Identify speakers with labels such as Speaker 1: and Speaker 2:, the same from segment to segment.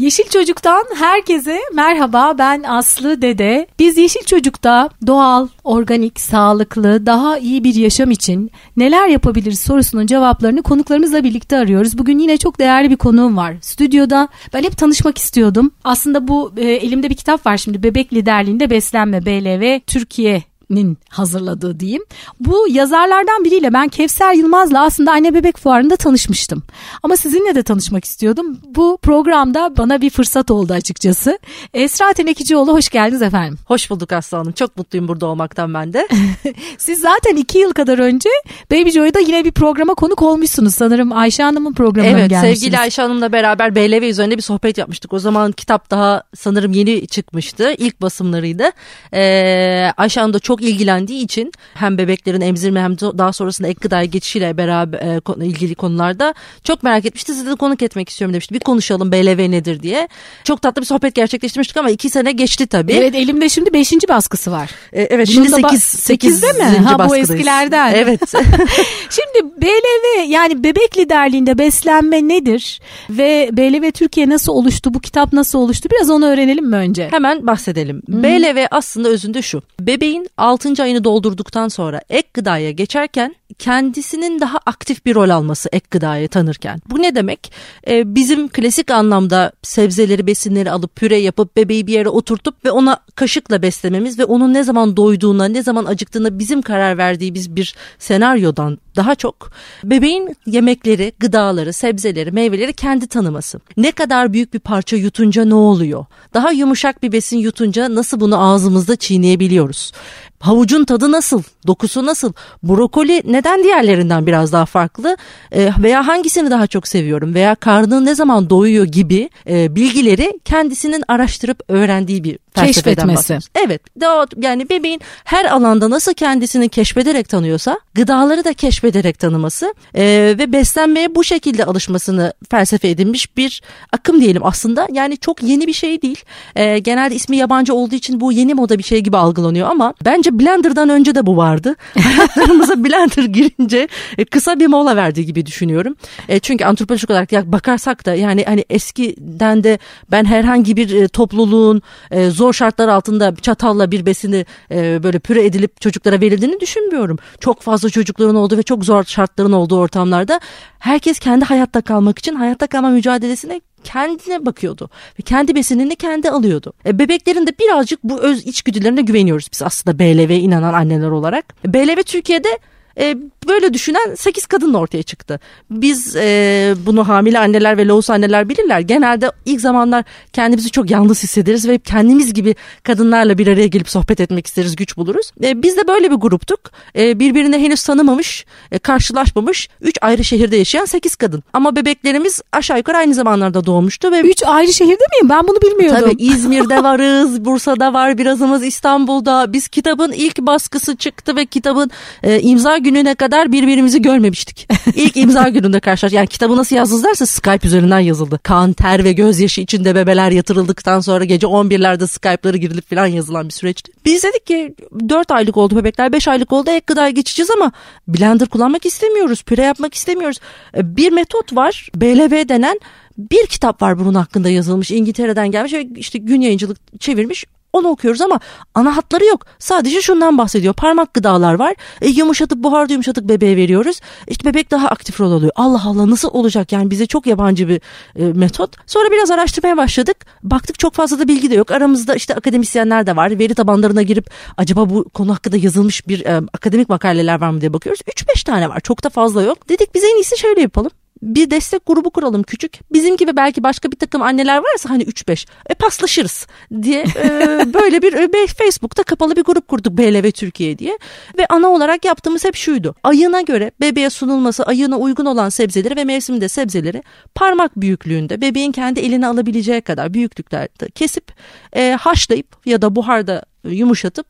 Speaker 1: Yeşil Çocuk'tan herkese merhaba ben Aslı Dede. Biz Yeşil Çocuk'ta doğal, organik, sağlıklı, daha iyi bir yaşam için neler yapabiliriz sorusunun cevaplarını konuklarımızla birlikte arıyoruz. Bugün yine çok değerli bir konuğum var. Stüdyoda ben hep tanışmak istiyordum. Aslında bu e, elimde bir kitap var şimdi Bebek Liderliğinde Beslenme BLV Türkiye nin hazırladığı diyeyim. Bu yazarlardan biriyle ben Kevser Yılmaz'la aslında anne bebek fuarında tanışmıştım. Ama sizinle de tanışmak istiyordum. Bu programda bana bir fırsat oldu açıkçası. Esra Tenekicioğlu hoş geldiniz efendim.
Speaker 2: Hoş bulduk Aslı Hanım. Çok mutluyum burada olmaktan ben de.
Speaker 1: Siz zaten iki yıl kadar önce Baby Joy'da yine bir programa konuk olmuşsunuz. Sanırım Ayşe Hanım'ın programına
Speaker 2: evet,
Speaker 1: gelmişsiniz.
Speaker 2: sevgili Ayşe Hanım'la beraber BLV üzerine bir sohbet yapmıştık. O zaman kitap daha sanırım yeni çıkmıştı. İlk basımlarıydı. Ee, Ayşe Hanım da çok ilgilendiği için hem bebeklerin emzirme hem daha sonrasında ek gıdaya geçişiyle beraber e, ilgili konularda çok merak etmişti. Size de konuk etmek istiyorum demişti. Bir konuşalım BLV nedir diye. Çok tatlı bir sohbet gerçekleştirmiştik ama iki sene geçti tabii.
Speaker 1: Evet elimde şimdi beşinci baskısı var.
Speaker 2: Ee, evet
Speaker 1: Bunun
Speaker 2: şimdi sekiz,
Speaker 1: sekizde mi? Ha, bu eskilerden.
Speaker 2: Evet.
Speaker 1: Şimdi BLV yani bebek liderliğinde beslenme nedir ve BLV Türkiye nasıl oluştu bu kitap nasıl oluştu biraz onu öğrenelim mi önce?
Speaker 2: Hemen bahsedelim. BLV aslında özünde şu. Bebeğin 6. ayını doldurduktan sonra ek gıdaya geçerken kendisinin daha aktif bir rol alması ek gıdaya tanırken. Bu ne demek? Ee, bizim klasik anlamda sebzeleri, besinleri alıp püre yapıp bebeği bir yere oturtup ve ona kaşıkla beslememiz ve onun ne zaman doyduğuna, ne zaman acıktığına bizim karar verdiğimiz bir senaryodan daha çok bebeğin yemekleri, gıdaları, sebzeleri, meyveleri kendi tanıması. Ne kadar büyük bir parça yutunca ne oluyor? Daha yumuşak bir besin yutunca nasıl bunu ağzımızda çiğneyebiliyoruz? Havucun tadı nasıl? Dokusu nasıl? Brokoli neden diğerlerinden biraz daha farklı? E, veya hangisini daha çok seviyorum? Veya karnı ne zaman doyuyor gibi e, bilgileri kendisinin araştırıp öğrendiği bir
Speaker 1: Keşfetmesi.
Speaker 2: Evet. Daha, yani bebeğin her alanda nasıl kendisini keşfederek tanıyorsa gıdaları da keşfederek tanıması e, ve beslenmeye bu şekilde alışmasını felsefe edinmiş bir akım diyelim aslında. Yani çok yeni bir şey değil. E, genelde ismi yabancı olduğu için bu yeni moda bir şey gibi algılanıyor ama bence Blender'dan önce de bu vardı. Hayatlarımıza Blender girince e, kısa bir mola verdiği gibi düşünüyorum. E, çünkü antropolojik olarak bakarsak da yani hani eskiden de ben herhangi bir e, topluluğun e, zor şartlar altında çatalla bir besini e, böyle püre edilip çocuklara verildiğini düşünmüyorum. Çok fazla çocukların olduğu ve çok zor şartların olduğu ortamlarda herkes kendi hayatta kalmak için hayatta kalma mücadelesine kendine bakıyordu ve kendi besinini kendi alıyordu. E, bebeklerin de birazcık bu öz içgüdülerine güveniyoruz biz aslında BLV inanan anneler olarak. BLV Türkiye'de e, böyle düşünen 8 kadın ortaya çıktı. Biz e, bunu hamile anneler ve loğus anneler bilirler. Genelde ilk zamanlar kendimizi çok yalnız hissederiz ve kendimiz gibi kadınlarla bir araya gelip sohbet etmek isteriz, güç buluruz. E, biz de böyle bir gruptuk. E, birbirini henüz tanımamış, e, karşılaşmamış 3 ayrı şehirde yaşayan 8 kadın. Ama bebeklerimiz aşağı yukarı aynı zamanlarda doğmuştu ve
Speaker 1: Üç ayrı şehirde miyim? Ben bunu bilmiyordum.
Speaker 2: Tabii İzmir'de varız, Bursa'da var, birazımız İstanbul'da. Biz kitabın ilk baskısı çıktı ve kitabın e, imza gününe kadar birbirimizi görmemiştik. İlk imza gününde karşılaş. Yani kitabı nasıl yazdınız derse Skype üzerinden yazıldı. Kan, ter ve gözyaşı içinde bebeler yatırıldıktan sonra gece 11'lerde Skype'ları girilip falan yazılan bir süreçti. Biz dedik ki 4 aylık oldu bebekler 5 aylık oldu ek gıdaya geçeceğiz ama blender kullanmak istemiyoruz. Püre yapmak istemiyoruz. E, Bir metot var BLV denen bir kitap var bunun hakkında yazılmış İngiltere'den gelmiş ve işte gün yayıncılık çevirmiş onu okuyoruz ama ana hatları yok. Sadece şundan bahsediyor. Parmak gıdalar var. E, yumuşatıp buharda yumuşatıp bebeğe veriyoruz. İşte bebek daha aktif rol alıyor. Allah Allah nasıl olacak yani bize çok yabancı bir e, metot. Sonra biraz araştırmaya başladık. Baktık çok fazla da bilgi de yok. Aramızda işte akademisyenler de var. Veri tabanlarına girip acaba bu konu hakkında yazılmış bir e, akademik makaleler var mı diye bakıyoruz. 3-5 tane var. Çok da fazla yok. Dedik biz en iyisi şöyle yapalım bir destek grubu kuralım küçük. Bizim gibi belki başka bir takım anneler varsa hani 3-5 e, paslaşırız diye e, böyle bir e, Facebook'ta kapalı bir grup kurduk BLV Türkiye diye. Ve ana olarak yaptığımız hep şuydu. Ayına göre bebeğe sunulması ayına uygun olan sebzeleri ve mevsiminde sebzeleri parmak büyüklüğünde bebeğin kendi eline alabileceği kadar büyüklüklerde kesip e, haşlayıp ya da buharda e, yumuşatıp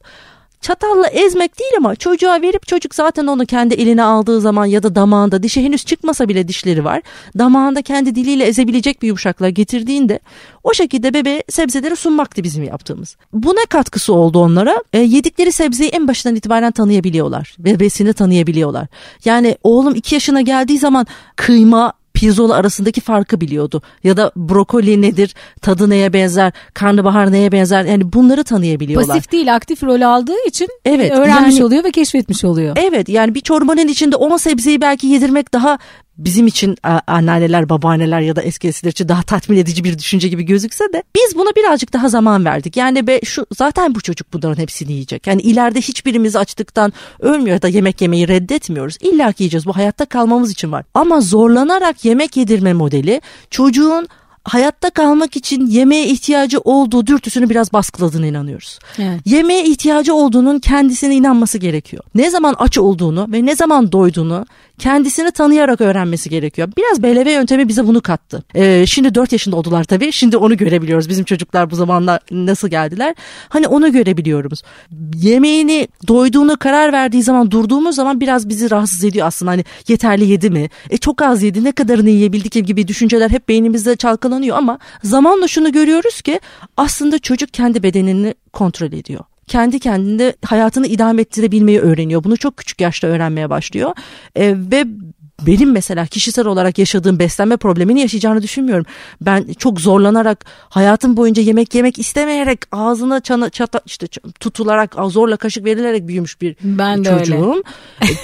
Speaker 2: çatalla ezmek değil ama çocuğa verip çocuk zaten onu kendi eline aldığı zaman ya da damağında dişi henüz çıkmasa bile dişleri var. Damağında kendi diliyle ezebilecek bir yumuşaklığa getirdiğinde o şekilde bebeğe sebzeleri sunmaktı bizim yaptığımız. Bu ne katkısı oldu onlara? E, yedikleri sebzeyi en başından itibaren tanıyabiliyorlar. Bebesini tanıyabiliyorlar. Yani oğlum 2 yaşına geldiği zaman kıyma pirzola arasındaki farkı biliyordu. Ya da brokoli nedir, tadı neye benzer, karnabahar neye benzer yani bunları tanıyabiliyorlar.
Speaker 1: Pasif değil aktif rol aldığı için
Speaker 2: Evet,
Speaker 1: öğrenmiş
Speaker 2: yani-
Speaker 1: oluyor ve keşfetmiş oluyor.
Speaker 2: Evet yani bir çorbanın içinde 10 sebzeyi belki yedirmek daha bizim için anneanneler, babaanneler ya da eski nesiller için daha tatmin edici bir düşünce gibi gözükse de biz buna birazcık daha zaman verdik. Yani be şu zaten bu çocuk bunların hepsini yiyecek. Yani ileride hiçbirimiz açlıktan ölmüyor da yemek yemeyi reddetmiyoruz. İlla ki yiyeceğiz. Bu hayatta kalmamız için var. Ama zorlanarak yemek yedirme modeli çocuğun hayatta kalmak için yemeğe ihtiyacı olduğu dürtüsünü biraz baskıladığına inanıyoruz.
Speaker 1: Evet.
Speaker 2: Yemeğe ihtiyacı olduğunun kendisine inanması gerekiyor. Ne zaman aç olduğunu ve ne zaman doyduğunu kendisini tanıyarak öğrenmesi gerekiyor. Biraz BLV yöntemi bize bunu kattı. Ee, şimdi 4 yaşında oldular tabii. Şimdi onu görebiliyoruz. Bizim çocuklar bu zamanlar nasıl geldiler? Hani onu görebiliyoruz. Yemeğini doyduğunu karar verdiği zaman durduğumuz zaman biraz bizi rahatsız ediyor aslında. Hani yeterli yedi mi? E çok az yedi ne kadarını yiyebildik gibi düşünceler hep beynimizde çalkalanıyor ama zamanla şunu görüyoruz ki aslında çocuk kendi bedenini kontrol ediyor kendi kendinde hayatını idame ettirebilmeyi öğreniyor. Bunu çok küçük yaşta öğrenmeye başlıyor. E, ve benim mesela kişisel olarak yaşadığım beslenme problemini yaşayacağını düşünmüyorum. Ben çok zorlanarak hayatım boyunca yemek yemek istemeyerek ağzına çana, çata, işte tutularak zorla kaşık verilerek büyümüş bir
Speaker 1: Ben
Speaker 2: çocuğum.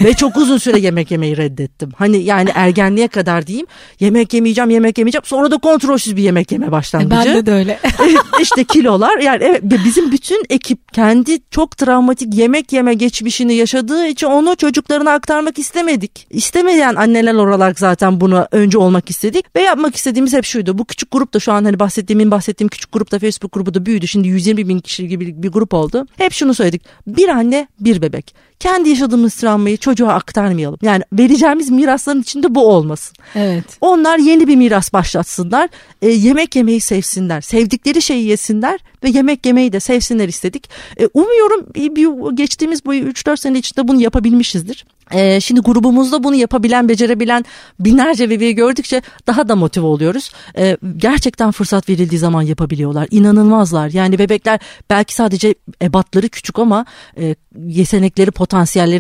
Speaker 2: ve çok uzun süre yemek yemeyi reddettim. Hani yani ergenliğe kadar diyeyim yemek yemeyeceğim yemek yemeyeceğim sonra da kontrolsüz bir yemek yeme başlangıcı.
Speaker 1: Ben de, de öyle.
Speaker 2: işte kilolar yani evet ve bizim bütün ekip kendi çok travmatik yemek yeme geçmişini yaşadığı için onu çocuklarına aktarmak istemedik. İstemeyen anneler olarak zaten bunu önce olmak istedik ve yapmak istediğimiz hep şuydu. Bu küçük grup da şu an hani bahsettiğimin bahsettiğim küçük grupta Facebook grubu da büyüdü. Şimdi 120 bin kişi gibi bir grup oldu. Hep şunu söyledik. Bir anne bir bebek. Kendi yaşadığımız travmayı çocuğa aktarmayalım. Yani vereceğimiz mirasların içinde bu olmasın.
Speaker 1: Evet.
Speaker 2: Onlar yeni bir miras başlatsınlar. E, yemek yemeyi sevsinler. Sevdikleri şeyi yesinler ve yemek yemeyi de sevsinler istedik. E, umuyorum bir, bir- geçtiğimiz bu 3-4 sene içinde bunu yapabilmişizdir. E, şimdi grubumuzda bunu yapabilen, becerebilen binlerce bebeği gördükçe daha da motive oluyoruz. E, gerçekten fırsat verildiği zaman yapabiliyorlar. İnanılmazlar. Yani bebekler belki sadece ebatları küçük ama e, yetenekleri, potansiyelleri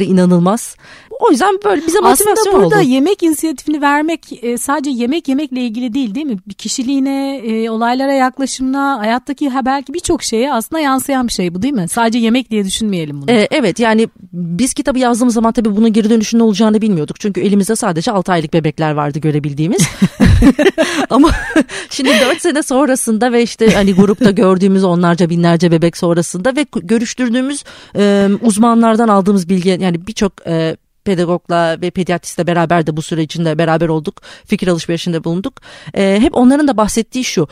Speaker 2: inanılmaz. O yüzden böyle bize motivasyon
Speaker 1: Aslında burada
Speaker 2: oldu.
Speaker 1: yemek inisiyatifini vermek e, sadece yemek yemekle ilgili değil değil mi? Bir kişiliğine, e, olaylara yaklaşımına, hayattaki ha belki birçok şeye aslında yansıyan bir şey bu değil mi? Sadece yemek diye düşünmeyelim bunu.
Speaker 2: Ee, evet yani biz kitabı yazdığımız zaman tabii bunun geri dönüşünün olacağını bilmiyorduk. Çünkü elimizde sadece 6 aylık bebekler vardı görebildiğimiz. Ama şimdi 4 sene sonrasında ve işte hani grupta gördüğümüz onlarca binlerce bebek sonrasında ve görüştürdüğümüz e, uzmanlardan aldığımız bilgi yani birçok e, pedagogla ve pediatristle beraber de bu sürecinde beraber olduk. Fikir alışverişinde bulunduk. E, hep onların da bahsettiği şu.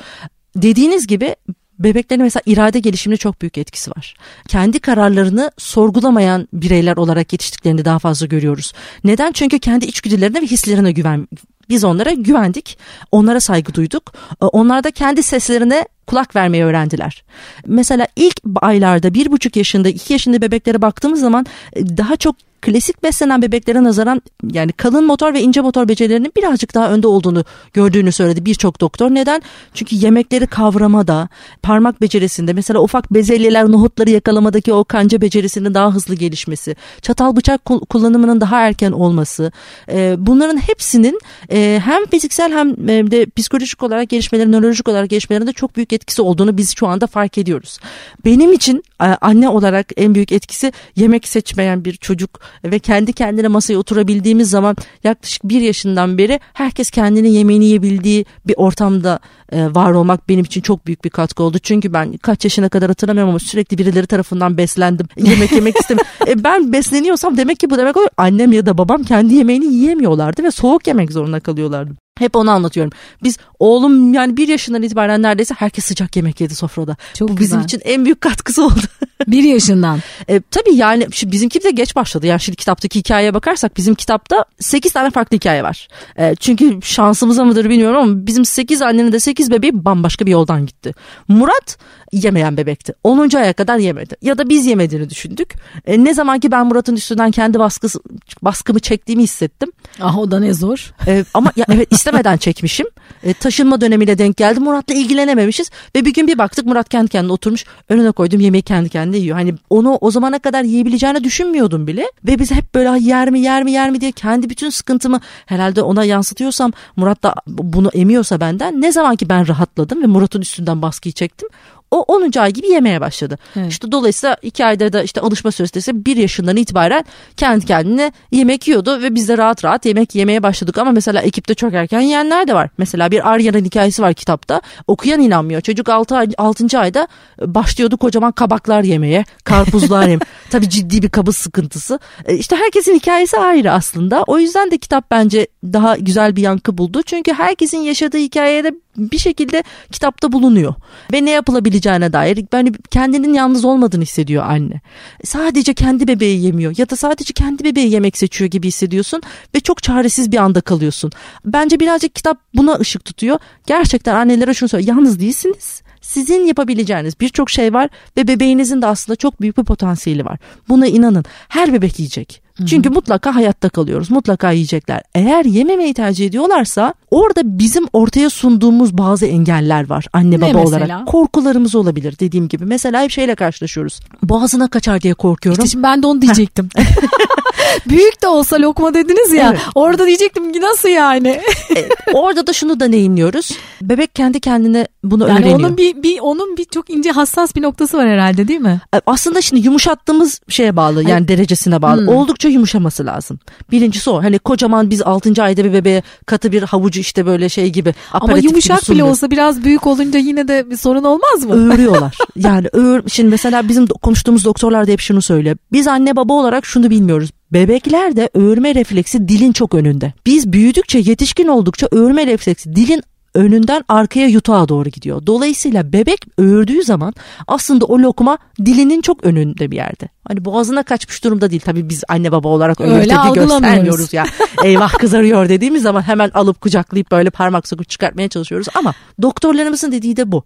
Speaker 2: Dediğiniz gibi bebeklerin mesela irade gelişimine çok büyük etkisi var. Kendi kararlarını sorgulamayan bireyler olarak yetiştiklerini daha fazla görüyoruz. Neden? Çünkü kendi içgüdülerine ve hislerine güven biz onlara güvendik. Onlara saygı duyduk. E, Onlar da kendi seslerine kulak vermeyi öğrendiler. Mesela ilk aylarda bir buçuk yaşında iki yaşında bebeklere baktığımız zaman e, daha çok klasik beslenen bebeklere nazaran yani kalın motor ve ince motor becerilerinin birazcık daha önde olduğunu gördüğünü söyledi birçok doktor. Neden? Çünkü yemekleri kavramada, parmak becerisinde mesela ufak bezelyeler, nohutları yakalamadaki o kanca becerisinin daha hızlı gelişmesi, çatal bıçak kul- kullanımının daha erken olması, e, bunların hepsinin e, hem fiziksel hem e, de psikolojik olarak gelişmeleri, nörolojik olarak gelişmelerinde çok büyük etkisi olduğunu biz şu anda fark ediyoruz. Benim için e, anne olarak en büyük etkisi yemek seçmeyen bir çocuk ve kendi kendine masaya oturabildiğimiz zaman yaklaşık bir yaşından beri herkes kendine yemeğini yiyebildiği bir ortamda e, var olmak benim için çok büyük bir katkı oldu. Çünkü ben kaç yaşına kadar hatırlamıyorum ama sürekli birileri tarafından beslendim. Yemek yemek istem. e, ben besleniyorsam demek ki bu demek oluyor. Annem ya da babam kendi yemeğini yiyemiyorlardı ve soğuk yemek zorunda kalıyorlardı. Hep onu anlatıyorum. Biz oğlum yani bir yaşından itibaren neredeyse herkes sıcak yemek yedi sofrada.
Speaker 1: Çok
Speaker 2: Bu bizim
Speaker 1: güzel.
Speaker 2: için en büyük katkısı oldu.
Speaker 1: Bir yaşından.
Speaker 2: E, tabii yani şimdi bizimki de geç başladı. Yani şimdi kitaptaki hikayeye bakarsak bizim kitapta 8 tane farklı hikaye var. E, çünkü şansımıza mıdır bilmiyorum ama bizim 8 annenin de 8 bebeği bambaşka bir yoldan gitti. Murat yemeyen bebekti. 10. aya kadar yemedi. Ya da biz yemediğini düşündük. E, ne zaman ki ben Murat'ın üstünden kendi baskısı, baskımı çektiğimi hissettim.
Speaker 1: Ah o da ne zor.
Speaker 2: E, ama ya evet istemeden çekmişim. E, taşınma dönemiyle denk geldi. Murat'la ilgilenememişiz ve bir gün bir baktık Murat kendi kendine oturmuş önüne koydum yemeği kendi kendine yiyor. Hani onu o zamana kadar yiyebileceğini düşünmüyordum bile ve biz hep böyle yer mi yer mi yer mi diye kendi bütün sıkıntımı herhalde ona yansıtıyorsam Murat da bunu emiyorsa benden ne zaman ki ben rahatladım ve Murat'ın üstünden baskıyı çektim o 10. ay gibi yemeye başladı. Evet. İşte dolayısıyla 2 ayda da işte alışma süresi ise 1 yaşından itibaren kendi kendine yemek yiyordu ve biz de rahat rahat yemek yemeye başladık. Ama mesela ekipte çok erken yiyenler de var. Mesela bir Arya'nın hikayesi var kitapta. Okuyan inanmıyor. Çocuk 6. Ay, 6. ayda başlıyordu kocaman kabaklar yemeye, karpuzlar yemeye. Tabii ciddi bir kabız sıkıntısı. E, işte herkesin hikayesi ayrı aslında. O yüzden de kitap bence daha güzel bir yankı buldu. Çünkü herkesin yaşadığı hikayede bir şekilde kitapta bulunuyor. Ve ne yapılabileceğine dair yani kendinin yalnız olmadığını hissediyor anne. Sadece kendi bebeği yemiyor ya da sadece kendi bebeği yemek seçiyor gibi hissediyorsun ve çok çaresiz bir anda kalıyorsun. Bence birazcık kitap buna ışık tutuyor. Gerçekten annelere şunu söylüyor. Yalnız değilsiniz sizin yapabileceğiniz birçok şey var ve bebeğinizin de aslında çok büyük bir potansiyeli var. Buna inanın. Her bebek yiyecek. Çünkü mutlaka hayatta kalıyoruz. Mutlaka yiyecekler. Eğer yememeyi tercih ediyorlarsa orada bizim ortaya sunduğumuz bazı engeller var anne baba olarak. Korkularımız olabilir dediğim gibi. Mesela hep şeyle karşılaşıyoruz. Boğazına kaçar diye korkuyorum.
Speaker 1: İşte şimdi ben de onu diyecektim. Büyük de olsa lokma dediniz ya. Evet. Orada diyecektim ki nasıl yani?
Speaker 2: e, orada da şunu da neyimliyoruz. Bebek kendi kendine bunu
Speaker 1: yani
Speaker 2: öğreniyor.
Speaker 1: Onun bir, bir onun bir çok ince hassas bir noktası var herhalde değil mi?
Speaker 2: E, aslında şimdi yumuşattığımız şeye bağlı yani Hayır. derecesine bağlı. Hmm. Oldukça yumuşaması lazım. Birincisi o. Hani kocaman biz 6. ayda bir bebeğe katı bir havucu işte böyle şey gibi
Speaker 1: Ama yumuşak bile olsa biraz büyük olunca yine de bir sorun olmaz mı?
Speaker 2: Öğürüyorlar. yani öğür, şimdi mesela bizim konuştuğumuz doktorlar da hep şunu söylüyor. Biz anne baba olarak şunu bilmiyoruz. Bebeklerde öğürme refleksi dilin çok önünde. Biz büyüdükçe yetişkin oldukça öğürme refleksi dilin önünden arkaya yutağa doğru gidiyor. Dolayısıyla bebek öğürdüğü zaman aslında o lokma dilinin çok önünde bir yerde. Hani boğazına kaçmış durumda değil. Tabii biz anne baba olarak öyle, öyle tepki göstermiyoruz ya. Eyvah kızarıyor dediğimiz zaman hemen alıp kucaklayıp böyle parmak sokup çıkartmaya çalışıyoruz. Ama doktorlarımızın dediği de bu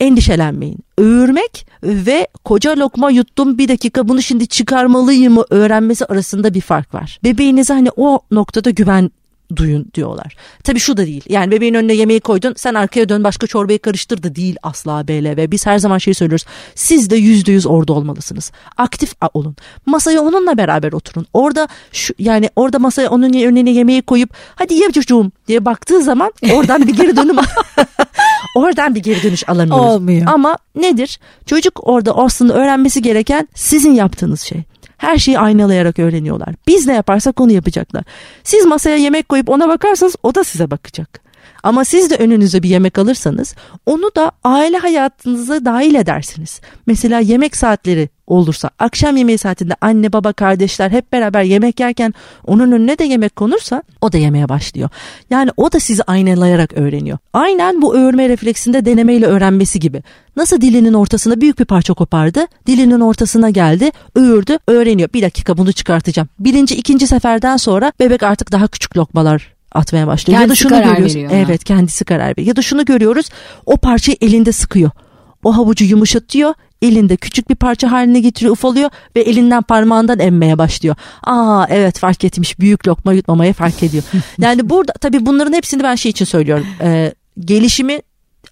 Speaker 2: endişelenmeyin. Öğürmek ve koca lokma yuttum bir dakika bunu şimdi çıkarmalıyım mı öğrenmesi arasında bir fark var. Bebeğinize hani o noktada güven duyun diyorlar. Tabii şu da değil. Yani bebeğin önüne yemeği koydun sen arkaya dön başka çorbayı karıştır da değil asla BLV. Biz her zaman şey söylüyoruz. Siz de yüzde yüz orada olmalısınız. Aktif olun. Masaya onunla beraber oturun. Orada şu, yani orada masaya onun önüne yemeği koyup hadi ye çocuğum diye baktığı zaman oradan bir geri dönüm oradan bir geri dönüş alamıyoruz. Olmuyor. Ama nedir? Çocuk orada aslında öğrenmesi gereken sizin yaptığınız şey. Her şeyi aynalayarak öğreniyorlar. Biz ne yaparsak onu yapacaklar. Siz masaya yemek koyup ona bakarsanız o da size bakacak. Ama siz de önünüze bir yemek alırsanız onu da aile hayatınıza dahil edersiniz. Mesela yemek saatleri olursa akşam yemeği saatinde anne baba kardeşler hep beraber yemek yerken onun önüne de yemek konursa o da yemeye başlıyor. Yani o da sizi aynalayarak öğreniyor. Aynen bu öğrenme refleksinde denemeyle öğrenmesi gibi. Nasıl dilinin ortasına büyük bir parça kopardı, dilinin ortasına geldi, öğürdü, öğreniyor. Bir dakika bunu çıkartacağım. Birinci, ikinci seferden sonra bebek artık daha küçük lokmalar atmaya başlıyor.
Speaker 1: Kendisi ya da şunu görüyoruz. Veriyor
Speaker 2: evet, kendisi karar veriyor. Ya da şunu görüyoruz. O parçayı elinde sıkıyor. O havucu yumuşatıyor, elinde küçük bir parça haline getiriyor, ufalıyor ve elinden parmağından emmeye başlıyor. Aa evet fark etmiş. Büyük lokma yutmamayı fark ediyor. yani burada tabii bunların hepsini ben şey için söylüyorum. Ee, gelişimi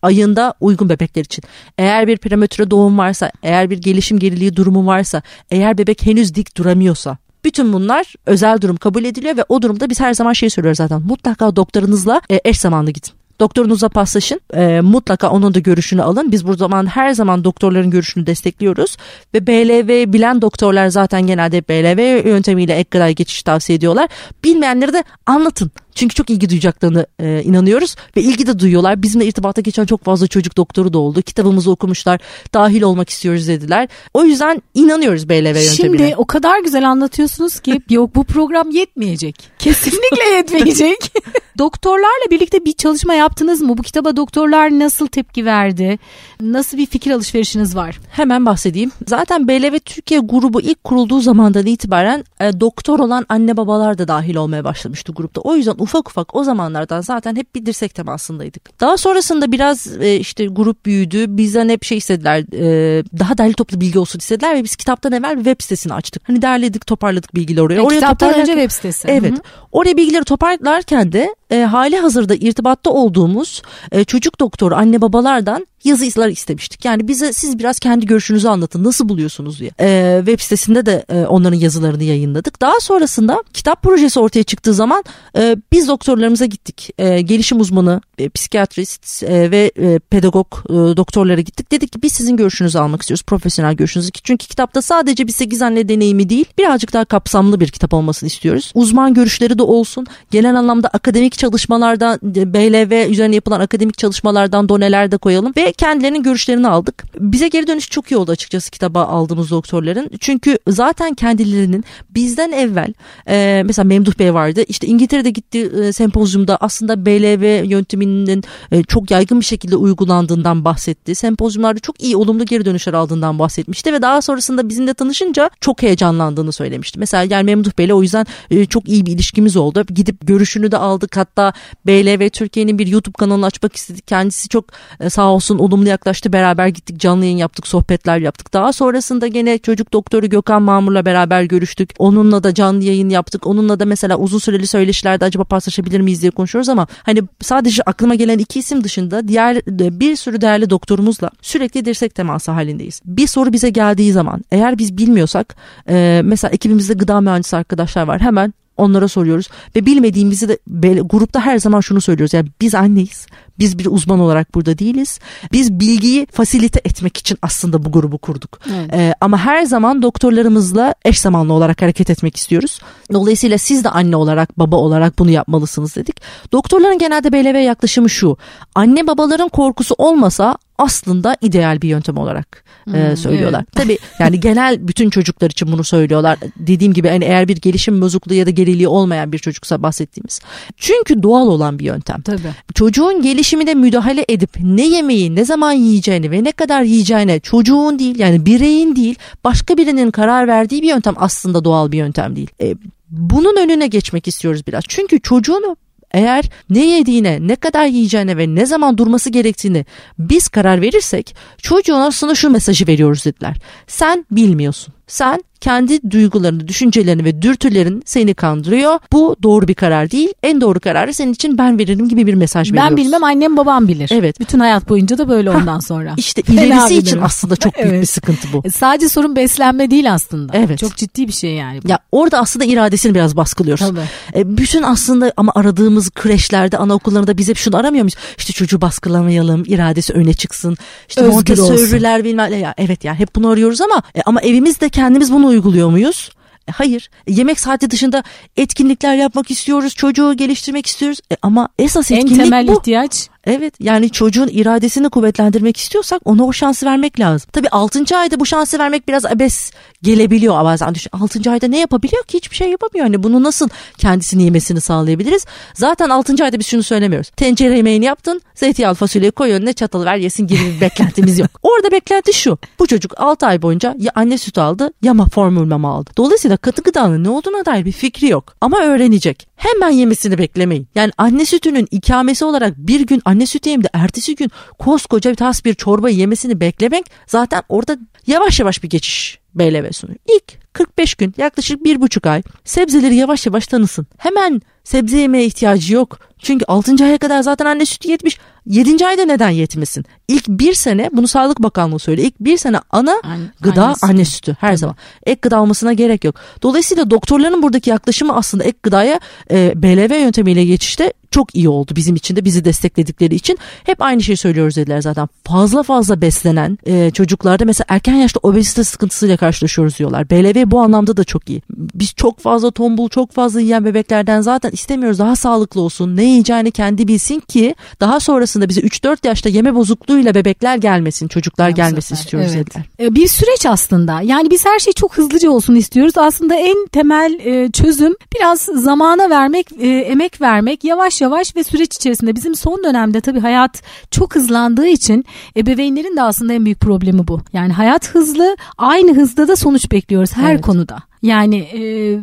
Speaker 2: ayında uygun bebekler için. Eğer bir prematüre doğum varsa, eğer bir gelişim geriliği durumu varsa, eğer bebek henüz dik duramıyorsa bütün bunlar özel durum kabul ediliyor ve o durumda biz her zaman şey söylüyoruz zaten. Mutlaka doktorunuzla e, eş zamanlı gidin. Doktorunuza paslaşın. E, mutlaka onun da görüşünü alın. Biz bu zaman her zaman doktorların görüşünü destekliyoruz. Ve BLV bilen doktorlar zaten genelde BLV yöntemiyle ek kadar geçiş tavsiye ediyorlar. Bilmeyenleri de anlatın. Çünkü çok ilgi duyacaklarını e, inanıyoruz ve ilgi de duyuyorlar. Bizimle irtibata geçen çok fazla çocuk doktoru da oldu. Kitabımızı okumuşlar. Dahil olmak istiyoruz dediler. O yüzden inanıyoruz BLV yöntemine.
Speaker 1: Şimdi o kadar güzel anlatıyorsunuz ki yok bu program yetmeyecek. Kesinlikle yetmeyecek. Doktorlarla birlikte bir çalışma yaptınız mı? Bu kitaba doktorlar nasıl tepki verdi? Nasıl bir fikir alışverişiniz var?
Speaker 2: Hemen bahsedeyim. Zaten BLV Türkiye grubu ilk kurulduğu zamandan itibaren e, doktor olan anne babalar da dahil olmaya başlamıştı grupta. O yüzden ufak ufak o zamanlardan zaten hep bir dirsek temasındaydık. Daha sonrasında biraz e, işte grup büyüdü. Bizden hep şey istediler. E, daha derli toplu bilgi olsun istediler ve biz kitaptan evvel web sitesini açtık. Hani derledik toparladık bilgileri oraya.
Speaker 1: E,
Speaker 2: oraya
Speaker 1: kitaptan önce web sitesi.
Speaker 2: Evet. Hı-hı. Oraya bilgileri toparlarken de e, hali hazırda irtibatta olduğumuz e, çocuk doktoru anne babalardan yazılar istemiştik. Yani bize siz biraz kendi görüşünüzü anlatın nasıl buluyorsunuz diye. Ee, web sitesinde de e, onların yazılarını yayınladık. Daha sonrasında kitap projesi ortaya çıktığı zaman e, biz doktorlarımıza gittik. E, gelişim uzmanı, e, psikiyatrist e, ve e, pedagog e, doktorlara gittik. Dedik ki biz sizin görüşünüzü almak istiyoruz. Profesyonel görüşünüzü. Çünkü kitapta sadece bir 8 anne deneyimi değil birazcık daha kapsamlı bir kitap olmasını istiyoruz. Uzman görüşleri de olsun. Genel anlamda akademik çalışmalardan BLV üzerine yapılan akademik çalışmalardan doneler de koyalım ve kendilerinin görüşlerini aldık. Bize geri dönüş çok iyi oldu açıkçası kitaba aldığımız doktorların. Çünkü zaten kendilerinin bizden evvel e, mesela Memduh Bey vardı. İşte İngiltere'de gitti e, sempozyumda aslında BLV yönteminin e, çok yaygın bir şekilde uygulandığından bahsetti. Sempozyumlarda çok iyi olumlu geri dönüşler aldığından bahsetmişti ve daha sonrasında bizimle tanışınca çok heyecanlandığını söylemişti. Mesela yani Memduh Bey'le o yüzden e, çok iyi bir ilişkimiz oldu. Gidip görüşünü de aldık. Hatta BLV Türkiye'nin bir YouTube kanalını açmak istedik. Kendisi çok e, sağ olsun olumlu yaklaştı. Beraber gittik canlı yayın yaptık sohbetler yaptık. Daha sonrasında gene çocuk doktoru Gökhan Mamur'la beraber görüştük. Onunla da canlı yayın yaptık. Onunla da mesela uzun süreli söyleşilerde acaba paslaşabilir miyiz diye konuşuyoruz ama hani sadece aklıma gelen iki isim dışında diğer bir sürü değerli doktorumuzla sürekli dirsek teması halindeyiz. Bir soru bize geldiği zaman eğer biz bilmiyorsak e, mesela ekibimizde gıda mühendisi arkadaşlar var hemen onlara soruyoruz ve bilmediğimizi de grupta her zaman şunu söylüyoruz yani biz anneyiz biz bir uzman olarak burada değiliz biz bilgiyi fasilite etmek için aslında bu grubu kurduk evet. ee, ama her zaman doktorlarımızla eş zamanlı olarak hareket etmek istiyoruz dolayısıyla siz de anne olarak baba olarak bunu yapmalısınız dedik doktorların genelde BLV yaklaşımı şu anne babaların korkusu olmasa aslında ideal bir yöntem olarak e, hmm, e, söylüyorlar. Evet. Tabii yani genel bütün çocuklar için bunu söylüyorlar. Dediğim gibi hani eğer bir gelişim bozukluğu ya da geriliği olmayan bir çocuksa bahsettiğimiz. Çünkü doğal olan bir yöntem.
Speaker 1: Tabii.
Speaker 2: Çocuğun gelişimine müdahale edip ne yemeği, ne zaman yiyeceğini ve ne kadar yiyeceğine çocuğun değil yani bireyin değil başka birinin karar verdiği bir yöntem aslında doğal bir yöntem değil. E, bunun önüne geçmek istiyoruz biraz. Çünkü çocuğunu eğer ne yediğine, ne kadar yiyeceğine ve ne zaman durması gerektiğini biz karar verirsek çocuğun aslında şu mesajı veriyoruz dediler. Sen bilmiyorsun. Sen kendi duygularını, düşüncelerini ve dürtülerin seni kandırıyor. Bu doğru bir karar değil. En doğru kararı senin için ben veririm gibi bir mesaj veriyoruz.
Speaker 1: Ben bilmem annem babam bilir. Evet. Bütün hayat boyunca da böyle ondan sonra.
Speaker 2: İşte ilerisi için aslında çok büyük evet. bir sıkıntı bu.
Speaker 1: E, sadece sorun beslenme değil aslında. Evet. Çok ciddi bir şey yani bu.
Speaker 2: Ya orada aslında iradesini biraz baskılıyoruz. Tabii. E, bütün aslında ama aradığımız kreşlerde, anaokullarında biz hep şunu aramıyor muyuz? İşte çocuğu baskılamayalım, iradesi öne çıksın. İşte Montessori'ler bilmem ne. Ya, evet yani hep bunu arıyoruz ama e, ama evimizde kendimiz bunu uyguluyor muyuz? E, hayır. E, yemek saati dışında etkinlikler yapmak istiyoruz. Çocuğu geliştirmek istiyoruz. E, ama esas etkinlik
Speaker 1: en temel
Speaker 2: bu.
Speaker 1: ihtiyaç
Speaker 2: Evet yani çocuğun iradesini kuvvetlendirmek istiyorsak ona o şansı vermek lazım. Tabii 6. ayda bu şansı vermek biraz abes gelebiliyor bazen. 6. ayda ne yapabiliyor ki hiçbir şey yapamıyor. Hani bunu nasıl kendisini yemesini sağlayabiliriz? Zaten 6. ayda biz şunu söylemiyoruz. Tencere yemeğini yaptın zeytinyağlı fasulyeyi koy önüne çatalı ver yesin gibi bir beklentimiz yok. Orada beklenti şu. Bu çocuk 6 ay boyunca ya anne sütü aldı ya formül mama aldı. Dolayısıyla katı gıdanın ne olduğuna dair bir fikri yok. Ama öğrenecek. Hemen yemesini beklemeyin. Yani anne sütünün ikamesi olarak bir gün anne sütü yemdi ertesi gün koskoca bir tas bir çorba yemesini beklemek zaten orada yavaş yavaş bir geçiş BLV sunuyor. İlk 45 gün yaklaşık bir buçuk ay sebzeleri yavaş yavaş tanısın. Hemen sebze yemeye ihtiyacı yok. Çünkü 6. aya kadar zaten anne sütü yetmiş. 7. ayda neden yetmesin? İlk bir sene bunu Sağlık Bakanlığı söylüyor. İlk bir sene ana An, gıda anne sütü, anne sütü her Tabii. zaman. Ek gıda almasına gerek yok. Dolayısıyla doktorların buradaki yaklaşımı aslında ek gıdaya e, BLV yöntemiyle geçişte çok iyi oldu bizim için de bizi destekledikleri için. Hep aynı şeyi söylüyoruz dediler zaten. Fazla fazla beslenen e, çocuklarda mesela erken yaşta obezite sıkıntısıyla karşılaşıyoruz diyorlar. BLV bu anlamda da çok iyi. Biz çok fazla tombul, çok fazla yiyen bebeklerden zaten istemiyoruz. Daha sağlıklı olsun. Ne yiyeceğini kendi bilsin ki daha sonrasında bize 3-4 yaşta yeme bozukluğuyla bebekler gelmesin, çocuklar ya gelmesin sefer, istiyoruz evet. dediler.
Speaker 1: E, bir süreç aslında. Yani biz her şey çok hızlıca olsun istiyoruz. Aslında en temel e, çözüm biraz zamana vermek, e, emek vermek, yavaş yavaş ve süreç içerisinde bizim son dönemde tabii hayat çok hızlandığı için ebeveynlerin de aslında en büyük problemi bu. Yani hayat hızlı, aynı hızda da sonuç bekliyoruz her evet. konuda. Yani e,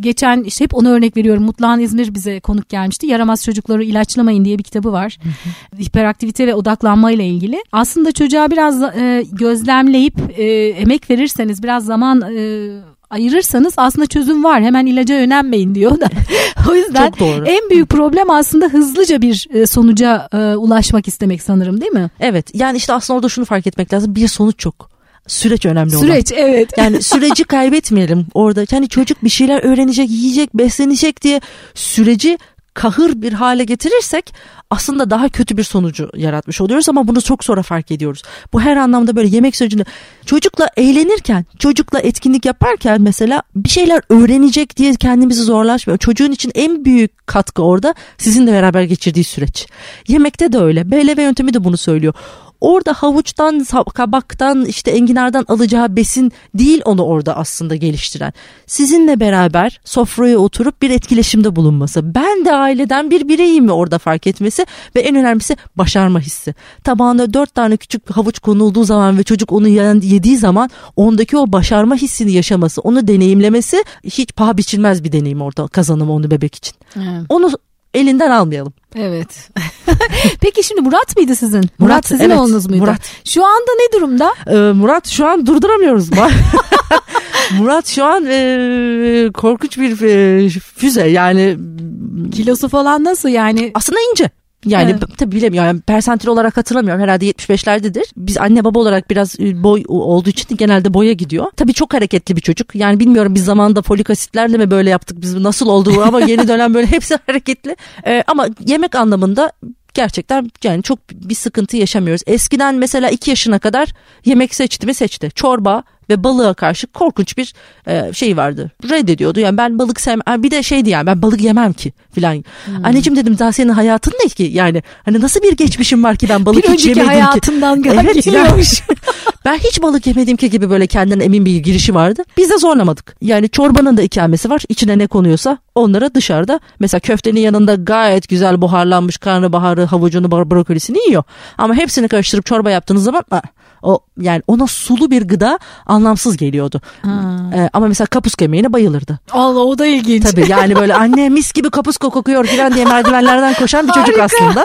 Speaker 1: geçen işte hep onu örnek veriyorum. Mutluhan İzmir bize konuk gelmişti. Yaramaz çocukları ilaçlamayın diye bir kitabı var. Hı hı. Hiperaktivite ve odaklanma ile ilgili. Aslında çocuğa biraz e, gözlemleyip e, emek verirseniz biraz zaman e, ayırırsanız aslında çözüm var. Hemen ilaca yönelmeyin diyor da. o yüzden en büyük problem aslında hızlıca bir e, sonuca e, ulaşmak istemek sanırım değil mi?
Speaker 2: Evet. Yani işte aslında orada şunu fark etmek lazım. Bir sonuç çok süreç önemli
Speaker 1: olan. Süreç evet.
Speaker 2: Yani süreci kaybetmeyelim orada. Yani çocuk bir şeyler öğrenecek, yiyecek, beslenecek diye süreci kahır bir hale getirirsek aslında daha kötü bir sonucu yaratmış oluyoruz ama bunu çok sonra fark ediyoruz. Bu her anlamda böyle yemek sürecinde çocukla eğlenirken, çocukla etkinlik yaparken mesela bir şeyler öğrenecek diye kendimizi zorlaşmıyor. Çocuğun için en büyük katkı orada sizinle beraber geçirdiği süreç. Yemekte de öyle. BLV yöntemi de bunu söylüyor orada havuçtan, kabaktan, işte enginardan alacağı besin değil onu orada aslında geliştiren. Sizinle beraber sofraya oturup bir etkileşimde bulunması. Ben de aileden bir bireyim mi orada fark etmesi ve en önemlisi başarma hissi. Tabağına dört tane küçük havuç konulduğu zaman ve çocuk onu yediği zaman ondaki o başarma hissini yaşaması, onu deneyimlemesi hiç paha biçilmez bir deneyim orada kazanımı onu bebek için. Evet. Onu elinden almayalım.
Speaker 1: Evet. Peki şimdi Murat mıydı sizin? Murat, Murat sizin evet, oğlunuz muydu? Murat. Şu anda ne durumda?
Speaker 2: Ee, Murat şu an durduramıyoruz. Murat şu an e, korkunç bir e, füze yani.
Speaker 1: Kilosu falan nasıl yani?
Speaker 2: Aslında ince. Yani evet. tabii bilemiyorum. Yani persantil olarak hatırlamıyorum. Herhalde 75'lerdedir. Biz anne baba olarak biraz e, boy olduğu için genelde boya gidiyor. Tabii çok hareketli bir çocuk. Yani bilmiyorum biz zamanında folik asitlerle mi böyle yaptık biz nasıl oldu ama yeni dönem böyle hepsi hareketli. Ee, ama yemek anlamında gerçekten yani çok bir sıkıntı yaşamıyoruz. Eskiden mesela 2 yaşına kadar yemek seçti mi seçti. Çorba, ve balığa karşı korkunç bir e, şey vardı. Reddediyordu. Yani ben balık sevmem. Bir de şeydi yani ben balık yemem ki filan. Hmm. Anneciğim dedim daha senin hayatın ne ki? Yani hani nasıl bir geçmişim var ki ben balık bir hiç yemedim
Speaker 1: ki. Bir önceki hayatından evet, geliyormuş.
Speaker 2: ben hiç balık yemedim ki gibi böyle kendinden emin bir girişi vardı. Biz de zorlamadık. Yani çorbanın da ikamesi var. İçine ne konuyorsa onlara dışarıda mesela köftenin yanında gayet güzel buharlanmış karnabaharı, havucunu, brokolisini yiyor. Ama hepsini karıştırıp çorba yaptığınız zaman o yani ona sulu bir gıda anlamsız geliyordu. Ee, ama mesela kapuska yemeğine bayılırdı.
Speaker 1: Allah o da ilginç.
Speaker 2: Tabii yani böyle anne mis gibi kapuska kokuyor falan diye merdivenlerden koşan bir çocuk aslında.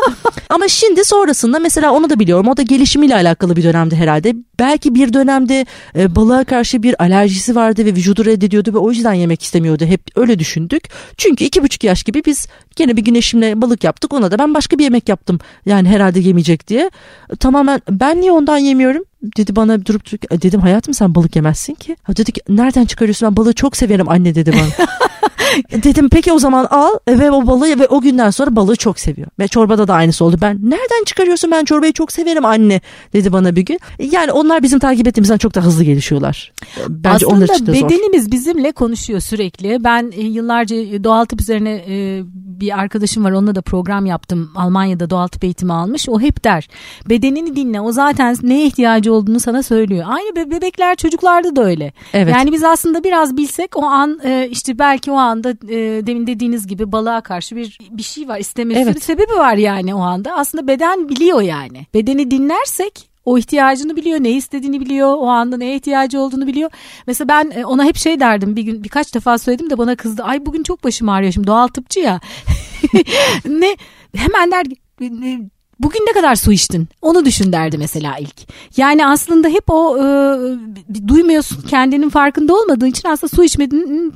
Speaker 2: Ama şimdi sonrasında mesela onu da biliyorum. O da gelişimiyle alakalı bir dönemde herhalde. Belki bir dönemde e, balığa karşı bir alerjisi vardı ve vücudu reddediyordu ve o yüzden yemek istemiyordu. Hep öyle düşündük. Çünkü iki buçuk yaş gibi biz gene bir güneşimle balık yaptık. Ona da ben başka bir yemek yaptım. Yani herhalde yemeyecek diye. Tamamen ben niye ondan yemiyorum? Dedi bana durup e, dedim hayatım sen balık yemezsin ki. Dedi ki nereden çıkarıyorsun ben balığı çok severim anne dedi bana. Dedim peki o zaman al ve o balığı ve o günden sonra balığı çok seviyor. Ve çorbada da aynısı oldu. Ben nereden çıkarıyorsun ben çorbayı çok severim anne dedi bana bir gün. Yani onlar bizim takip ettiğimizden çok da hızlı gelişiyorlar.
Speaker 1: Bence Aslında onlar için de bedenimiz zor. bizimle konuşuyor sürekli. Ben e, yıllarca doğal tıp üzerine e, bir arkadaşım var onunla da program yaptım. Almanya'da doğal tıp eğitimi almış. O hep der bedenini dinle o zaten neye ihtiyacı olduğunu sana söylüyor. Aynı bebekler çocuklarda da öyle. Evet. Yani biz aslında biraz bilsek o an e, işte belki o anda e, demin dediğiniz gibi balığa karşı bir bir şey var istemesi evet. sebebi var yani o anda. Aslında beden biliyor yani. Bedeni dinlersek o ihtiyacını biliyor, ne istediğini biliyor, o anda neye ihtiyacı olduğunu biliyor. Mesela ben e, ona hep şey derdim bir gün birkaç defa söyledim de bana kızdı. Ay bugün çok başım ağrıyor şimdi doğal tıpçı ya. ne hemen der bugün ne kadar su içtin? Onu düşün derdi mesela ilk. Yani aslında hep o e, duymuyorsun kendinin farkında olmadığın için aslında su içmediğinin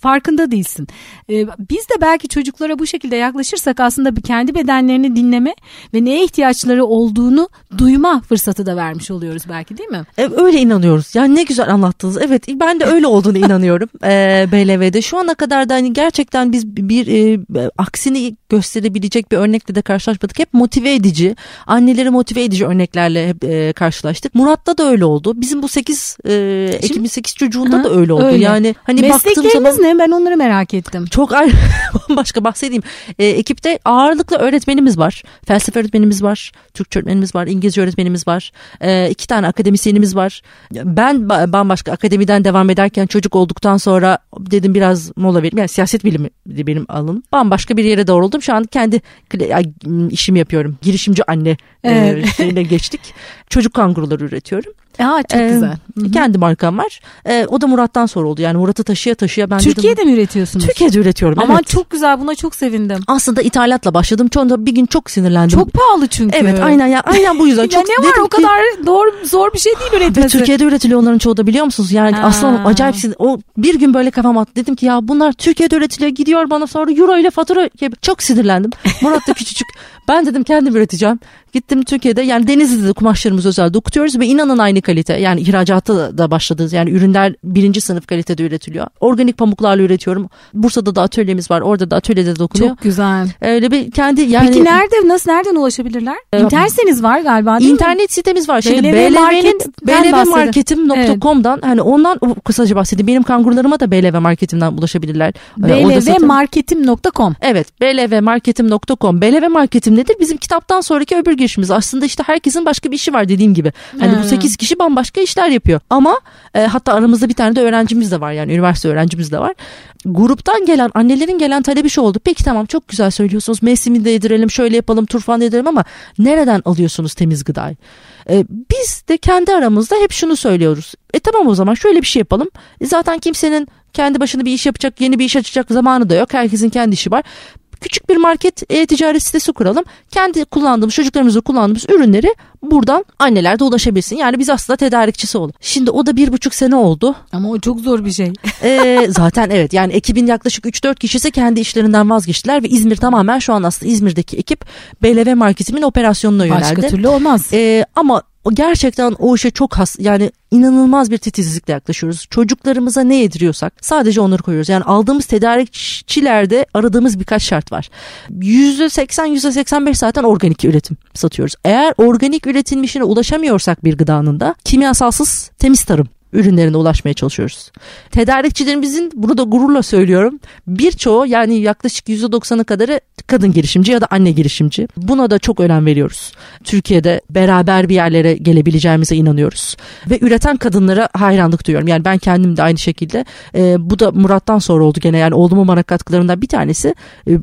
Speaker 1: farkında değilsin. E, biz de belki çocuklara bu şekilde yaklaşırsak aslında bir kendi bedenlerini dinleme ve neye ihtiyaçları olduğunu duyma fırsatı da vermiş oluyoruz belki değil mi?
Speaker 2: E, öyle inanıyoruz. Yani ne güzel anlattınız. Evet ben de öyle olduğunu inanıyorum e, BLV'de. Şu ana kadar da hani gerçekten biz bir e, aksini gösterebilecek bir örnekle de karşılaşmadık. Hep motive edici, anneleri motive edici örneklerle hep e, karşılaştık. Murat'ta da öyle oldu. Bizim bu 8 e, Ekim 8 çocuğunda ha, da öyle oldu. Öyle. Yani
Speaker 1: hani baktığım zaman ne? Ben onları merak ettim.
Speaker 2: Çok başka bahsedeyim. E, ekipte ağırlıklı öğretmenimiz var. Felsefe öğretmenimiz var. Türkçe öğretmenimiz var. İngilizce öğretmenimiz var. E, iki tane akademisyenimiz var. Ben bambaşka akademiden devam ederken çocuk olduktan sonra dedim biraz mola vereyim. Yani siyaset bilimi benim alanım. Bambaşka bir yere doğruldum. Şu an kendi işimi yapıyorum girişimci anne e, evet. şeyine geçtik. Çocuk kanguruları üretiyorum.
Speaker 1: Aa, çok
Speaker 2: Ee,
Speaker 1: güzel. Hı hı.
Speaker 2: Kendi markam var. Ee, o da Murat'tan sonra oldu. Yani Murat'ı taşıya taşıya ben
Speaker 1: Türkiye'de
Speaker 2: dedim.
Speaker 1: mi üretiyorsunuz?
Speaker 2: Türkiye'de üretiyorum.
Speaker 1: Aman
Speaker 2: evet.
Speaker 1: çok güzel buna çok sevindim.
Speaker 2: Aslında ithalatla başladım. Çoğunda bir gün çok sinirlendim.
Speaker 1: Çok pahalı çünkü.
Speaker 2: Evet aynen ya aynen bu yüzden.
Speaker 1: ya
Speaker 2: çok
Speaker 1: ne var o
Speaker 2: ki-
Speaker 1: kadar doğru zor bir şey değil
Speaker 2: Ve
Speaker 1: üretmesi.
Speaker 2: Türkiye'de üretiliyor onların çoğu da biliyor musunuz? Yani
Speaker 1: Ha.
Speaker 2: aslında acayip o bir gün böyle kafam attı. Dedim ki ya bunlar Türkiye'de üretiliyor gidiyor bana sonra euro ile fatura. Çok sinirlendim. Murat da küçücük. Ben dedim kendim üreteceğim. Gittim Türkiye'de yani Denizli'de kumaşlarımızı özel dokutuyoruz ve inanın aynı kalite. Yani ihracatta da- da başladı. Yani ürünler birinci sınıf kalitede üretiliyor. Organik pamuklarla üretiyorum. Bursa'da da atölyemiz var. Orada da atölyede dokunuyor.
Speaker 1: Çok güzel.
Speaker 2: Öyle bir kendi yani
Speaker 1: Peki nerede nasıl nereden ulaşabilirler?
Speaker 2: Ee,
Speaker 1: İnterseniz var galiba değil mi?
Speaker 2: İnternet sitemiz var. Şimdi
Speaker 1: BLV
Speaker 2: BLV'nin blvmarketim.com'dan hani ondan kısaca bahsedeyim. Benim kangurularıma da BLV marketimden ulaşabilirler. Ee,
Speaker 1: blvmarketim.com
Speaker 2: Evet blvmarketim.com. BLV marketim nedir? Bizim kitaptan sonraki öbür girişimiz. Aslında işte herkesin başka bir işi var dediğim gibi. Hani
Speaker 1: Hmm.
Speaker 2: bu 8 kişi bambaşka işler yapıyor. Ama e, hatta aramızda bir tane de öğrencimiz de var yani üniversite öğrencimiz de var. Gruptan gelen annelerin gelen talebi şu oldu. Peki tamam çok güzel söylüyorsunuz. Mevsiminde yedirelim şöyle yapalım turfan yedirelim ama nereden alıyorsunuz temiz gıdayı? E, biz de kendi aramızda hep şunu söylüyoruz. E tamam o zaman şöyle bir şey yapalım. E, zaten kimsenin kendi başına bir iş yapacak, yeni bir iş açacak zamanı da yok. Herkesin kendi işi var. Küçük bir market e-ticaret sitesi kuralım. Kendi kullandığımız, çocuklarımızı kullandığımız ürünleri buradan anneler de ulaşabilsin. Yani biz aslında tedarikçisi olalım. Şimdi o da bir buçuk sene oldu.
Speaker 1: Ama o çok zor bir şey.
Speaker 2: Ee, zaten evet yani ekibin yaklaşık 3-4 kişisi kendi işlerinden vazgeçtiler ve İzmir tamamen şu an aslında İzmir'deki ekip BLV marketimin operasyonuna yöneldi.
Speaker 1: Başka türlü olmaz.
Speaker 2: Ee, ama o gerçekten o işe çok has yani inanılmaz bir titizlikle yaklaşıyoruz. Çocuklarımıza ne yediriyorsak sadece onları koyuyoruz. Yani aldığımız tedarikçilerde aradığımız birkaç şart var. %80 %85 zaten organik üretim satıyoruz. Eğer organik üretilmişine ulaşamıyorsak bir gıdanın da kimyasalsız temiz tarım ürünlerine ulaşmaya çalışıyoruz. Tedarikçilerimizin bunu da gururla söylüyorum. Birçoğu yani yaklaşık %90'ı kadarı kadın girişimci ya da anne girişimci. Buna da çok önem veriyoruz. Türkiye'de beraber bir yerlere gelebileceğimize inanıyoruz. Ve üreten kadınlara hayranlık duyuyorum. Yani ben kendim de aynı şekilde. Ee, bu da Murat'tan sonra oldu gene. Yani oğlumun bana katkılarından bir tanesi. Ee,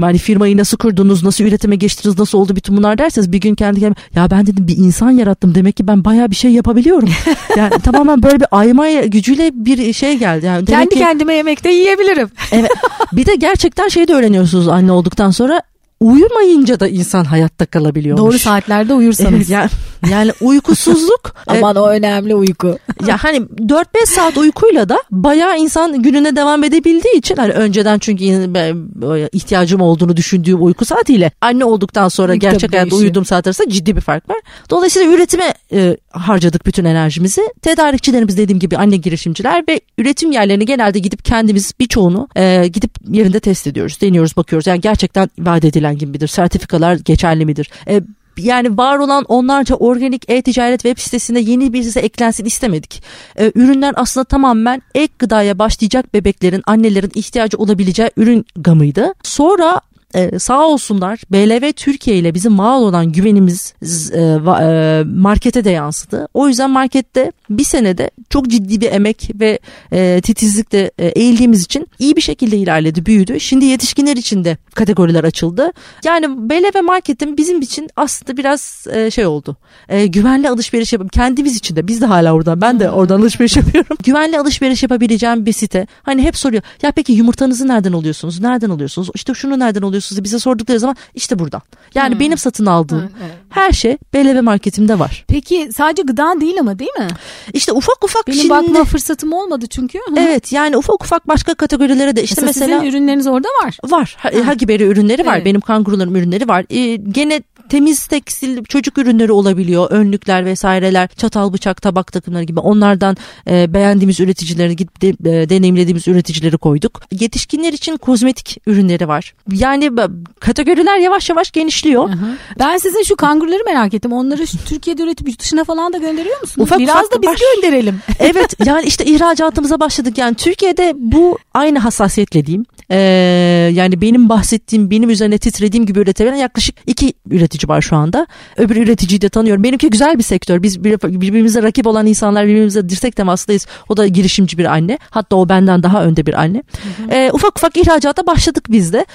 Speaker 2: hani firmayı nasıl kurdunuz, nasıl üretime geçtiniz, nasıl oldu bütün bunlar derseniz bir gün kendi kendime ya ben dedim bir insan yarattım demek ki ben bayağı bir şey yapabiliyorum. yani tamamen böyle bir ayma gücüyle bir şey geldi. Yani demek
Speaker 1: Kendi
Speaker 2: ki,
Speaker 1: kendime yemekte yiyebilirim.
Speaker 2: evet, bir de gerçekten şey de öğreniyorsunuz anne olduktan sonra uyumayınca da insan hayatta kalabiliyormuş.
Speaker 1: Doğru saatlerde uyursanız.
Speaker 2: Evet, yani, yani uykusuzluk e,
Speaker 1: Aman o önemli uyku.
Speaker 2: ya hani 4-5 saat uykuyla da bayağı insan gününe devam edebildiği için hani önceden çünkü ihtiyacım olduğunu düşündüğüm uyku saatiyle anne olduktan sonra
Speaker 1: Tabii
Speaker 2: gerçek hayatta
Speaker 1: değişiyor.
Speaker 2: uyuduğum saat arasında ciddi bir fark var. Dolayısıyla üretime e, harcadık bütün enerjimizi. Tedarikçilerimiz dediğim gibi anne girişimciler ve üretim yerlerini genelde gidip kendimiz birçoğunu e, gidip yerinde test ediyoruz. Deniyoruz bakıyoruz. Yani gerçekten vaat edilen gibi midir? Sertifikalar geçerli midir? E, yani var olan onlarca organik e-ticaret web sitesinde yeni birisi eklensin istemedik. Ee, ürünler aslında tamamen ek gıdaya başlayacak bebeklerin, annelerin ihtiyacı olabileceği ürün gamıydı. Sonra e, sağ olsunlar BLV Türkiye ile bizim mal olan güvenimiz e, e, markete de yansıdı. O yüzden markette bir senede çok ciddi bir emek ve e, titizlikle e, eğildiğimiz için iyi bir şekilde ilerledi, büyüdü. Şimdi yetişkinler için de kategoriler açıldı. Yani BLV marketin bizim için aslında biraz e, şey oldu. E, güvenli alışveriş yapıp kendimiz için de biz de hala oradan ben de oradan alışveriş yapıyorum. güvenli alışveriş yapabileceğim bir site. Hani hep soruyor. Ya peki yumurtanızı nereden alıyorsunuz? Nereden alıyorsunuz? İşte şunu nereden alıyorsunuz? bize sordukları zaman işte buradan. Yani benim satın aldığım her şey BLV marketimde var.
Speaker 1: Peki sadece gıda değil ama değil mi?
Speaker 2: İşte ufak ufak
Speaker 1: Benim
Speaker 2: şimdi
Speaker 1: bakma fırsatım olmadı çünkü. Hı.
Speaker 2: Evet yani ufak ufak başka kategorilere de işte
Speaker 1: Mesela,
Speaker 2: mesela
Speaker 1: sizin ürünleriniz orada var.
Speaker 2: var. Ha- Hagiberi ürünleri var.
Speaker 1: Evet.
Speaker 2: Benim kangurularım ürünleri var. Ee, gene temiz tekstil çocuk ürünleri olabiliyor. Önlükler vesaireler, çatal bıçak, tabak takımları gibi onlardan e, beğendiğimiz üreticileri gidip de, e, deneyimlediğimiz üreticileri koyduk. Yetişkinler için kozmetik ürünleri var. Yani kategoriler yavaş yavaş genişliyor.
Speaker 1: Ben sizin şu kanguruları merak ettim. Onları Türkiye'de üretip yurt dışına falan da gönderiyor musunuz?
Speaker 2: Ufak
Speaker 1: Biraz
Speaker 2: ufak
Speaker 1: da biz
Speaker 2: baş-
Speaker 1: gönderelim.
Speaker 2: evet yani işte ihracatımıza başladık. Yani Türkiye'de bu aynı hassasiyetle diyeyim. Ee, yani benim bahsettiğim, benim üzerine titrediğim gibi üretebilen yaklaşık iki üretici var şu anda. Öbür üreticiyi de tanıyorum. Benimki güzel bir sektör. Biz bir- birbirimize rakip olan insanlar birbirimize dirsek temasındayız. O da girişimci bir anne. Hatta o benden daha önde bir anne. Ee, ufak ufak ihracata başladık biz de.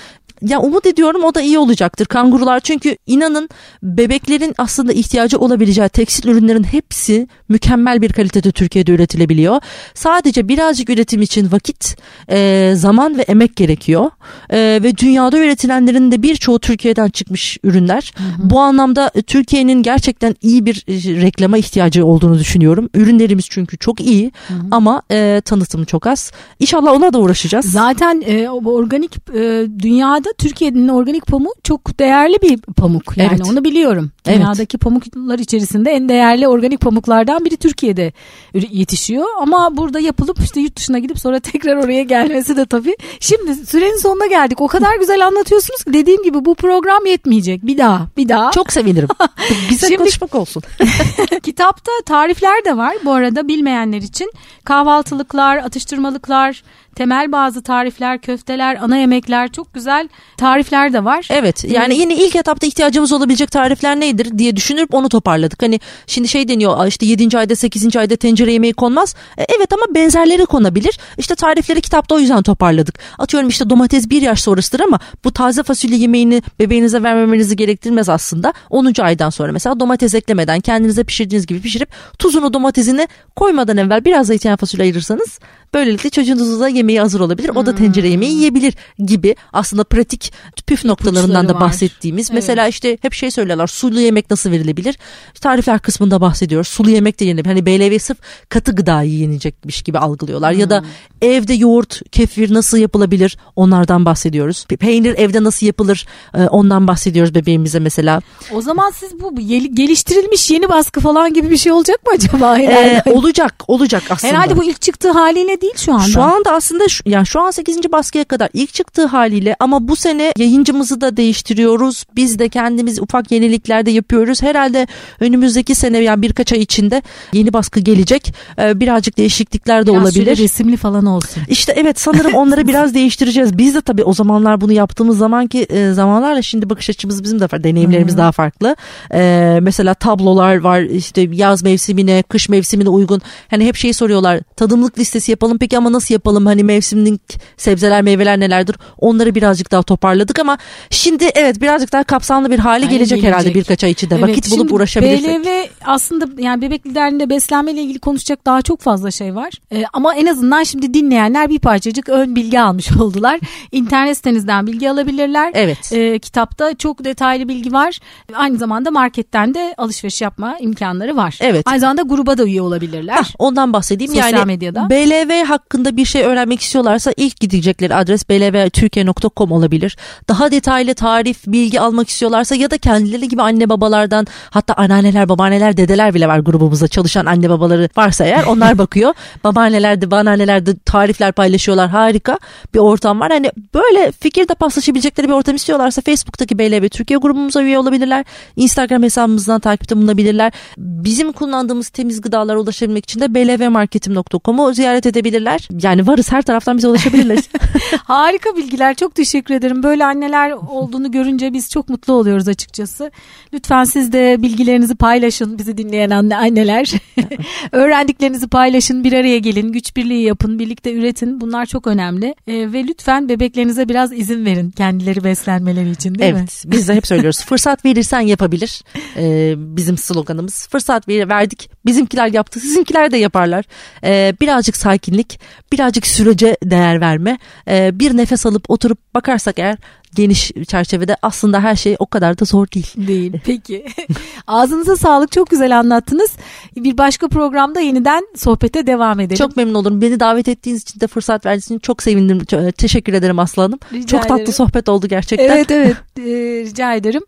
Speaker 2: Ya umut ediyorum o da iyi olacaktır. Kangurular çünkü inanın bebeklerin aslında ihtiyacı olabileceği tekstil ürünlerin hepsi mükemmel bir kalitede Türkiye'de üretilebiliyor. Sadece birazcık üretim için vakit, e, zaman ve emek gerekiyor. E, ve dünyada üretilenlerin de birçoğu Türkiye'den çıkmış ürünler. Hı hı. Bu anlamda Türkiye'nin gerçekten iyi bir e, reklama ihtiyacı olduğunu düşünüyorum. Ürünlerimiz çünkü çok iyi hı hı. ama e, tanıtımı çok az. İnşallah ona da uğraşacağız.
Speaker 1: Zaten e, organik e, dünyada Türkiye'nin organik pamuğu çok değerli bir pamuk. Yani evet. onu biliyorum. Dünyadaki evet. pamuklar içerisinde en değerli organik pamuklardan biri Türkiye'de yetişiyor. Ama burada yapılıp işte yurt dışına gidip sonra tekrar oraya gelmesi de tabii. Şimdi sürenin sonuna geldik. O kadar güzel anlatıyorsunuz ki dediğim gibi bu program yetmeyecek. Bir daha, bir daha.
Speaker 2: Çok sevinirim. Bize Şimdi, konuşmak olsun.
Speaker 1: kitapta tarifler de var bu arada bilmeyenler için. Kahvaltılıklar, atıştırmalıklar, temel bazı tarifler, köfteler, ana yemekler çok güzel tarifler de var.
Speaker 2: Evet yani yine ilk etapta ihtiyacımız olabilecek tarifler nedir diye düşünüp onu toparladık. Hani şimdi şey deniyor işte 7. ayda 8. ayda tencere yemeği konmaz. E, evet ama benzerleri konabilir. İşte tarifleri kitapta o yüzden toparladık. Atıyorum işte domates bir yaş sonrasıdır ama bu taze fasulye yemeğini bebeğinize vermemenizi gerektirmez aslında. 10. aydan sonra mesela domates eklemeden kendinize pişirdiğiniz gibi pişirip tuzunu domatesini koymadan evvel biraz zeytinyağı fasulye ayırırsanız Böylelikle çocuğunuz da yemeği hazır olabilir. O da tencere hmm. yemeği yiyebilir gibi aslında pratik püf noktalarından da bahsettiğimiz. Evet. Mesela işte hep şey söylerler sulu yemek nasıl verilebilir? Tarifler kısmında bahsediyoruz. Sulu yemek de yenilebilir. Hani BLV sırf katı gıdayı yenecekmiş gibi algılıyorlar. Hmm. Ya da hmm. evde yoğurt, kefir nasıl yapılabilir? Onlardan bahsediyoruz. Peynir evde nasıl yapılır? Ee, ondan bahsediyoruz bebeğimize mesela.
Speaker 1: O zaman siz bu geliştirilmiş yeni baskı falan gibi bir şey olacak mı acaba?
Speaker 2: Ee, olacak, olacak aslında.
Speaker 1: Herhalde bu ilk çıktığı haliyle değil şu anda.
Speaker 2: Şu anda aslında şu, yani şu an 8. baskıya kadar ilk çıktığı haliyle ama bu sene yayıncımızı da değiştiriyoruz. Biz de kendimiz ufak yenilikler de yapıyoruz. Herhalde önümüzdeki sene yani birkaç ay içinde yeni baskı gelecek. Ee, birazcık değişiklikler de biraz olabilir.
Speaker 1: resimli falan olsun.
Speaker 2: İşte evet sanırım onları biraz değiştireceğiz. Biz de tabii o zamanlar bunu yaptığımız zamanki e, zamanlarla şimdi bakış açımız bizim de. Deneyimlerimiz hmm. daha farklı. Ee, mesela tablolar var işte yaz mevsimine, kış mevsimine uygun. Hani hep şeyi soruyorlar. Tadımlık listesi yapalım peki ama nasıl yapalım hani mevsimlik sebzeler meyveler nelerdir onları birazcık daha toparladık ama şimdi evet birazcık daha kapsamlı bir hale gelecek, gelecek herhalde birkaç ay içinde evet, vakit bulup uğraşabilirsek.
Speaker 1: BLV aslında yani bebek liderliğinde beslenme ile ilgili konuşacak daha çok fazla şey var ee, ama en azından şimdi dinleyenler bir parçacık ön bilgi almış oldular. İnternet sitenizden bilgi alabilirler.
Speaker 2: Evet.
Speaker 1: Ee, kitapta çok detaylı bilgi var. Aynı zamanda marketten de alışveriş yapma imkanları var.
Speaker 2: Evet.
Speaker 1: Aynı zamanda gruba da üye olabilirler. Hah,
Speaker 2: ondan bahsedeyim.
Speaker 1: Sosyal
Speaker 2: yani
Speaker 1: medyada.
Speaker 2: BLV hakkında bir şey öğrenmek istiyorlarsa ilk gidecekleri adres blvtürkiye.com olabilir. Daha detaylı tarif, bilgi almak istiyorlarsa ya da kendileri gibi anne babalardan hatta anneanneler, babaanneler, dedeler bile var grubumuzda çalışan anne babaları varsa eğer onlar bakıyor. Babaanneler de, babaanneler de tarifler paylaşıyorlar. Harika bir ortam var. Hani böyle fikir de paslaşabilecekleri bir ortam istiyorlarsa Facebook'taki BLV Türkiye grubumuza üye olabilirler. Instagram hesabımızdan takipte bulunabilirler. Bizim kullandığımız temiz gıdalara ulaşabilmek için de blvmarketim.com'u ziyaret edebilirler. Yani varız her taraftan bize ulaşabilirler.
Speaker 1: Harika bilgiler çok teşekkür ederim. Böyle anneler olduğunu görünce biz çok mutlu oluyoruz açıkçası. Lütfen siz de bilgilerinizi paylaşın bizi dinleyen anne anneler. Öğrendiklerinizi paylaşın bir araya gelin güç birliği yapın birlikte üretin bunlar çok önemli. E, ve lütfen bebeklerinize biraz izin verin kendileri beslenmeleri için değil
Speaker 2: evet,
Speaker 1: mi?
Speaker 2: Evet biz de hep söylüyoruz fırsat verirsen yapabilir ee, bizim sloganımız. Fırsat verdik bizimkiler yaptı sizinkiler de yaparlar. Ee, birazcık sakinlik birazcık sürece değer verme, e, bir nefes alıp oturup bakarsak eğer geniş çerçevede aslında her şey o kadar da zor değil.
Speaker 1: Değil. Peki. Ağzınıza sağlık. Çok güzel anlattınız. Bir başka programda yeniden sohbete devam edelim.
Speaker 2: Çok memnun olurum. Beni davet ettiğiniz için de fırsat verdiğiniz için çok sevindim. Çok, teşekkür ederim Aslı Hanım. Rica çok ederim. tatlı sohbet oldu gerçekten.
Speaker 1: Evet evet. Ee, rica ederim.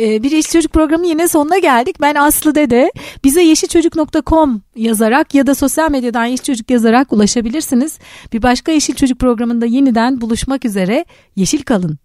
Speaker 1: Ee, bir Yeşil Çocuk programı yine sonuna geldik. Ben Aslı Dede. Bize yeşilçocuk.com yazarak ya da sosyal medyadan Yeşil Çocuk yazarak ulaşabilirsiniz. Bir başka Yeşil Çocuk programında yeniden buluşmak üzere. Yeşil kalın.